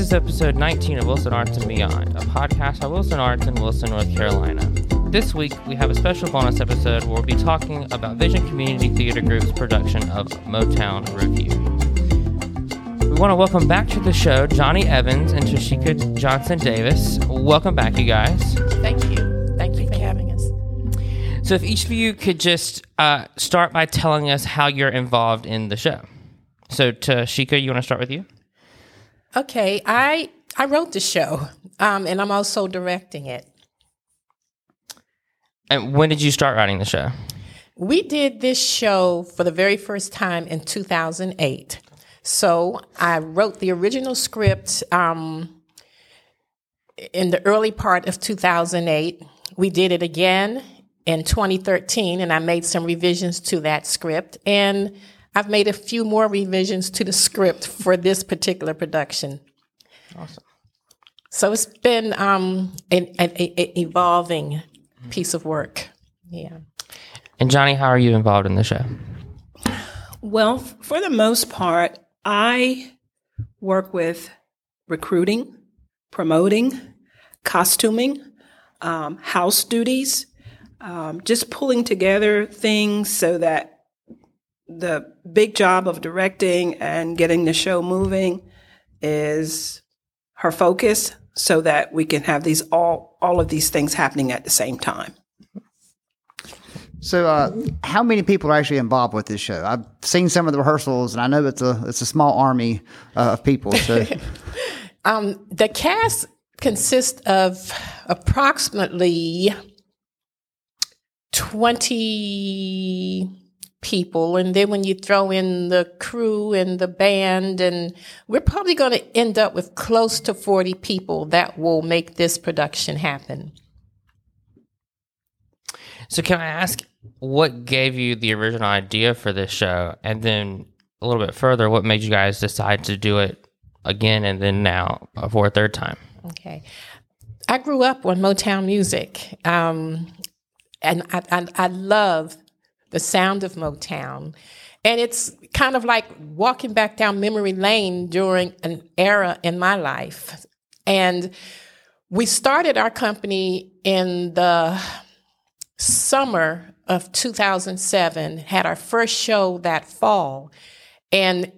is episode 19 of Wilson Arts and Beyond, a podcast by Wilson Arts in Wilson, North Carolina. This week, we have a special bonus episode where we'll be talking about Vision Community Theater Group's production of Motown Revue. We want to welcome back to the show Johnny Evans and Tashika Johnson Davis. Welcome back, you guys. Thank you. Thank you for having us. So, if each of you could just uh, start by telling us how you're involved in the show. So, Tashika, you want to start with you? Okay, I I wrote the show, um, and I'm also directing it. And when did you start writing the show? We did this show for the very first time in 2008. So I wrote the original script um, in the early part of 2008. We did it again in 2013, and I made some revisions to that script. And I've made a few more revisions to the script for this particular production. Awesome. So it's been um, an, an, an evolving piece of work. Yeah. And Johnny, how are you involved in the show? Well, for the most part, I work with recruiting, promoting, costuming, um, house duties, um, just pulling together things so that the big job of directing and getting the show moving is her focus so that we can have these all all of these things happening at the same time. So, uh, how many people are actually involved with this show? I've seen some of the rehearsals, and I know it's a it's a small army uh, of people. So, um, the cast consists of approximately twenty people, and then when you throw in the crew and the band, and we're probably going to end up with close to forty people that will make this production happen. So, can I ask what gave you the original idea for this show? And then a little bit further, what made you guys decide to do it again and then now for a third time? Okay. I grew up on Motown music, um, and I, I, I love the sound of Motown. And it's kind of like walking back down memory lane during an era in my life. And we started our company in the summer of 2007, had our first show that fall, and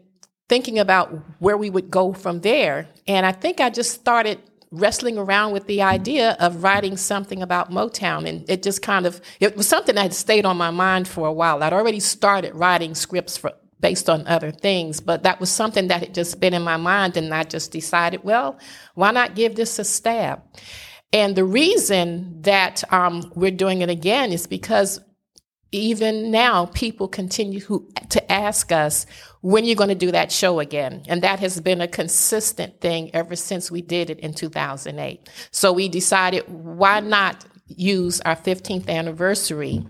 thinking about where we would go from there. And I think I just started wrestling around with the idea of writing something about Motown. And it just kind of, it was something that had stayed on my mind for a while. I'd already started writing scripts for, based on other things, but that was something that had just been in my mind. And I just decided, well, why not give this a stab? And the reason that um, we're doing it again is because even now people continue who, to ask us when you're going to do that show again? And that has been a consistent thing ever since we did it in 2008 so we decided why not use our 15th anniversary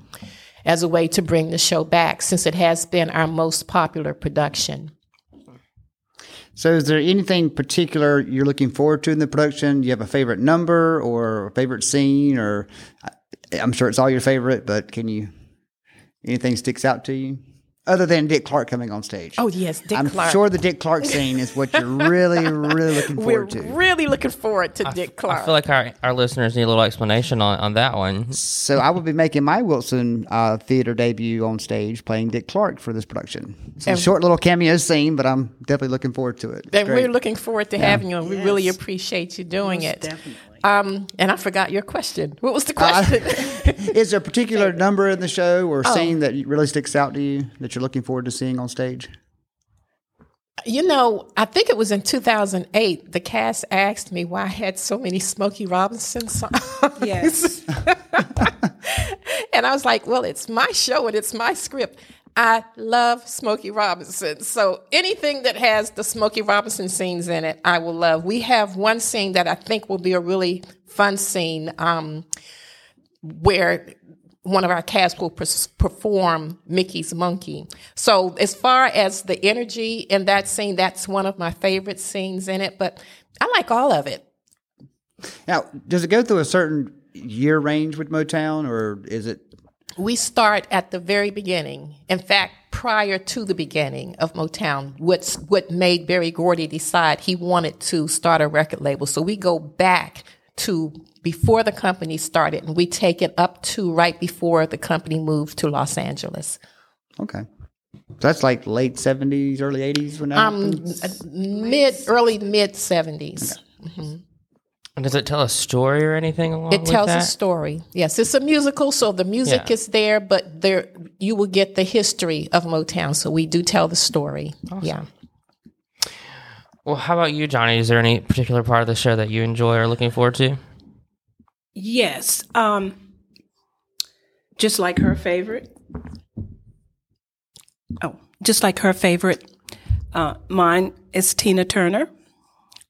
as a way to bring the show back since it has been our most popular production. So is there anything particular you're looking forward to in the production? Do you have a favorite number or a favorite scene, or I'm sure it's all your favorite, but can you anything sticks out to you? Other than Dick Clark coming on stage. Oh yes, Dick Clark. I'm Clark. sure the Dick Clark scene is what you're really, really looking forward We're forward to. really looking forward to Dick Clark. I feel like our, our listeners need a little explanation on, on that one. So I will be making my Wilson uh, theater debut on stage, playing Dick Clark for this production. It's a And- short little cameo scene, but I'm definitely looking forward to it. It's and great. we're looking forward to having you, and we really Yes. appreciate you doing Most it. definitely. Um, and I forgot your question. What was the Uh, question? is there a particular number in the show or Oh. scene that really sticks out to you that you're looking forward to seeing on stage? you know, I think it was in 2008. The cast asked me why I had so many Smokey Robinson songs. Yes. and I was like, well, it's my show and it's my script. I love Smokey Robinson. So anything that has the Smokey Robinson scenes in it, I will love. We have one scene that I think will be a really fun scene um, where one of our cast will perform Mickey's Monkey. So as far as the energy in that scene, that's one of my favorite scenes in it. But I like all of it. Now, does it go through a certain year range with Motown, or is it? We start at the very beginning. In fact, prior to the beginning of Motown. What's what made Berry Gordy decide he wanted to start a record label? So we go back to before the company started, and we take it up to right before the company moved to Los Angeles. Okay. That's like late seventies, early eighties when that Um, happens? mid early mid seventies. And does it tell a story or anything along It with tells that? a story. Yes, it's a musical, so the music Yeah. is there, but there you will get the history of Motown. So we do tell the story. Yeah. Well, how about you, Johnny? Is there any particular part of the show that you enjoy or looking forward to? Yes. Um, just like her favorite. Oh, just like her favorite. Uh, mine is Tina Turner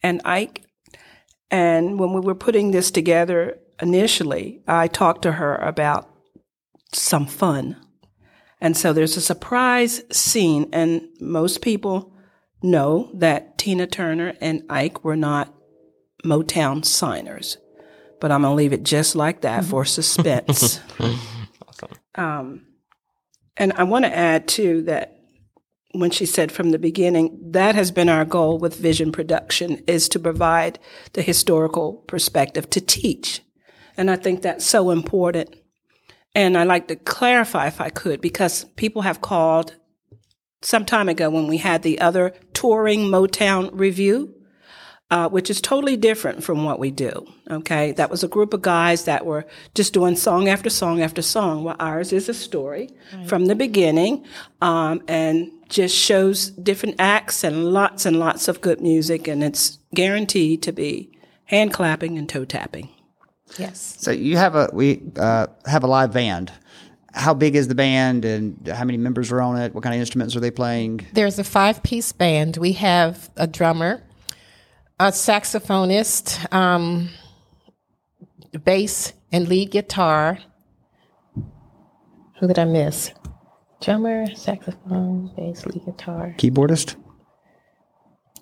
and Ike. And when we were putting this together initially, I talked to her about some fun. And so there's a surprise scene, and most people know that Tina Turner and Ike were not Motown signers but I'm gonna leave it just like that for suspense. um, and I want to add too that when she said from the beginning, that has been our goal with Vision Production is to provide the historical perspective to teach, and I think that's so important. And I like to clarify if I could because people have called some time ago when we had the other touring Motown Revue uh, which is totally different from what we do. Okay, that was a group of guys that were just doing song after song after song. Well, ours is a story from the beginning, um, and just shows different acts and lots and lots of good music, and it's guaranteed to be hand clapping and toe tapping. Yes. So you have a we uh, have a live band. How big is the band, and how many members are on it? What kind of instruments are they playing? There's a five piece band. We have a drummer, a saxophonist, um, bass, and lead guitar. Who did I miss? Drummer, saxophone, bass, lead guitar, Keyboardist.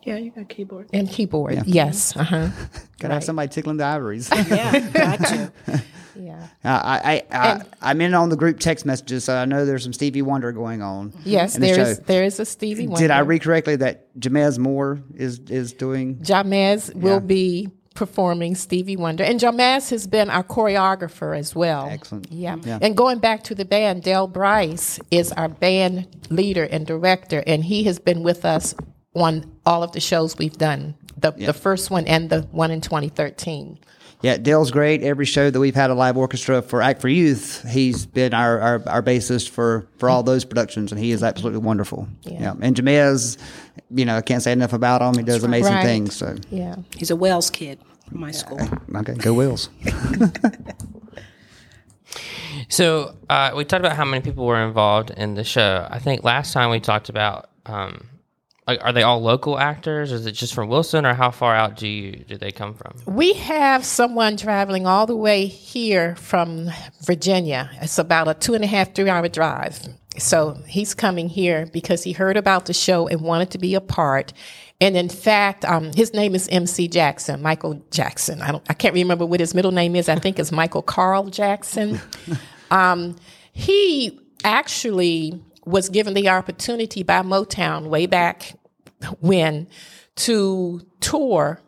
Yeah, you got keyboard. and keyboard. Yes. Uh huh. Got to have somebody tickling the ivories. Yeah, got you. Yeah. Uh, I, I, I, I'm in on the group text messages, so I know there's some Stevie Wonder going on. Yes, in the there is. There is a Stevie Wonder. Did I read correctly that Jamez Moore is is doing? Jamez Yeah. will be performing Stevie Wonder. And Jamez has been our choreographer as well. Excellent. Yeah. Yeah. And going back to the band, Dale Bryce is our band leader and director, and he has been with us on all of the shows we've done. The, the first one and the one in 2013. Yeah, Dale's great. Every show that we've had a live orchestra for Act for Youth, he's been our, our, our bassist for, for all those productions, and he is absolutely wonderful. Yeah. And Jamez, you know, I can't say enough about him. He does amazing Right. things. So, Yeah. He's a Wells kid from my school. okay, go Wills. So uh, we talked about how many people were involved in the show. I think last time we talked about um, like, are they all local actors? Is it just from Wilson, or how far out do you do they come from? We have someone traveling all the way here from Virginia. It's about a two and a half, three hour drive. So he's coming here because he heard about the show and wanted to be a part. And in fact, um, his name is MC Jackson, Michael Jackson. I don't, I can't remember what his middle name is. I think it's Michael Carl Jackson. Um, he actually was given the opportunity by Motown way back when to tour,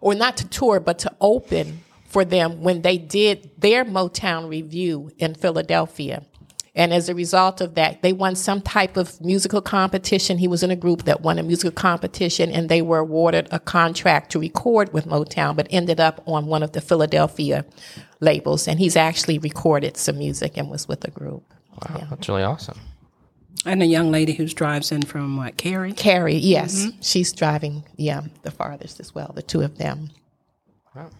or not to tour, but to open for them when they did their Motown Revue in Philadelphia. And as a result of that, they won some type of musical competition. He was in a group that won a musical competition, and they were awarded a contract to record with Motown, but ended up on one of the Philadelphia labels. And he's actually recorded some music and was with a group. Wow, that's really awesome. And a young lady who drives in from what, Cary? Carrie, yes, she's driving, yeah, the farthest as well, the two of them. Wow.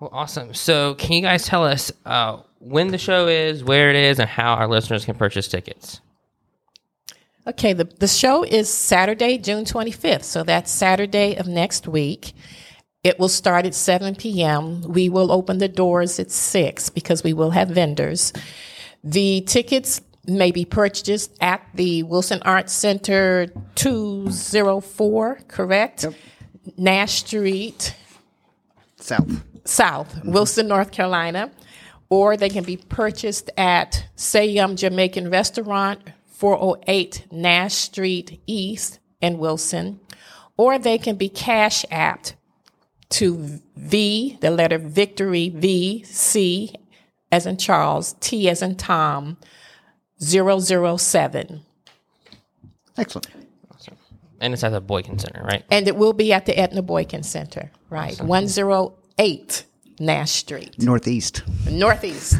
Well, awesome. So, can you guys tell us uh, when the show is, where it is, and how our listeners can purchase tickets? Okay, the, the show is Saturday, June 25th. So that's Saturday of next week. It will start at 7 p.m. We will open the doors at 6 because we will have vendors. The tickets may be purchased at the Wilson Arts Center 204, correct? Nash Street, South. South, mm-hmm. Wilson, North Carolina. or they can be purchased at Sayum Jamaican Restaurant, 408 Nash Street East in Wilson, or they can be cash apped to V, the letter Victory, V, C, as in Charles, T as in Tom, 007. Excellent. And it's at the Boykin Center, right? And it will be at the Edna Boykin Center, right? 108 Nash Street, Northeast. Northeast.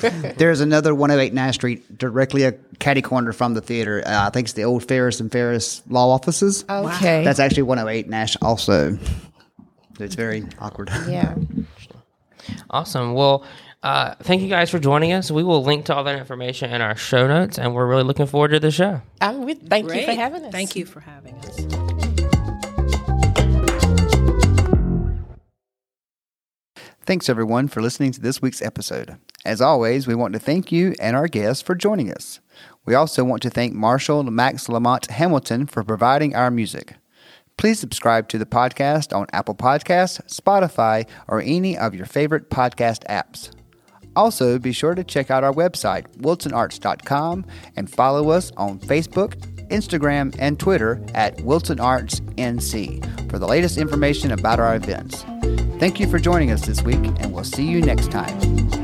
There's another 108 Nash Street, directly a catty corner from the theater. Uh, I think it's the old Ferris and Ferris law offices. Okay. That's actually 108 Nash also. It's very awkward. yeah. Awesome. Well, uh, thank you guys for joining us. We will link to all that information in our show notes, and we're really looking forward to the show. I'm with, thank you for having us. Thank you for having us. Thanks everyone for listening to this week's episode. As always, we want to thank you and our guests for joining us. We also want to thank Marshall Max LaMont Hamilton for providing our music. Please subscribe to the podcast on Apple Podcasts, Spotify, or any of your favorite podcast apps. Also, be sure to check out our website, wilsonarts.com, and follow us on Facebook, Instagram, and Twitter at WilsonArtsNC for the latest information about our events. Thank you for joining us this week, and we'll see you next time.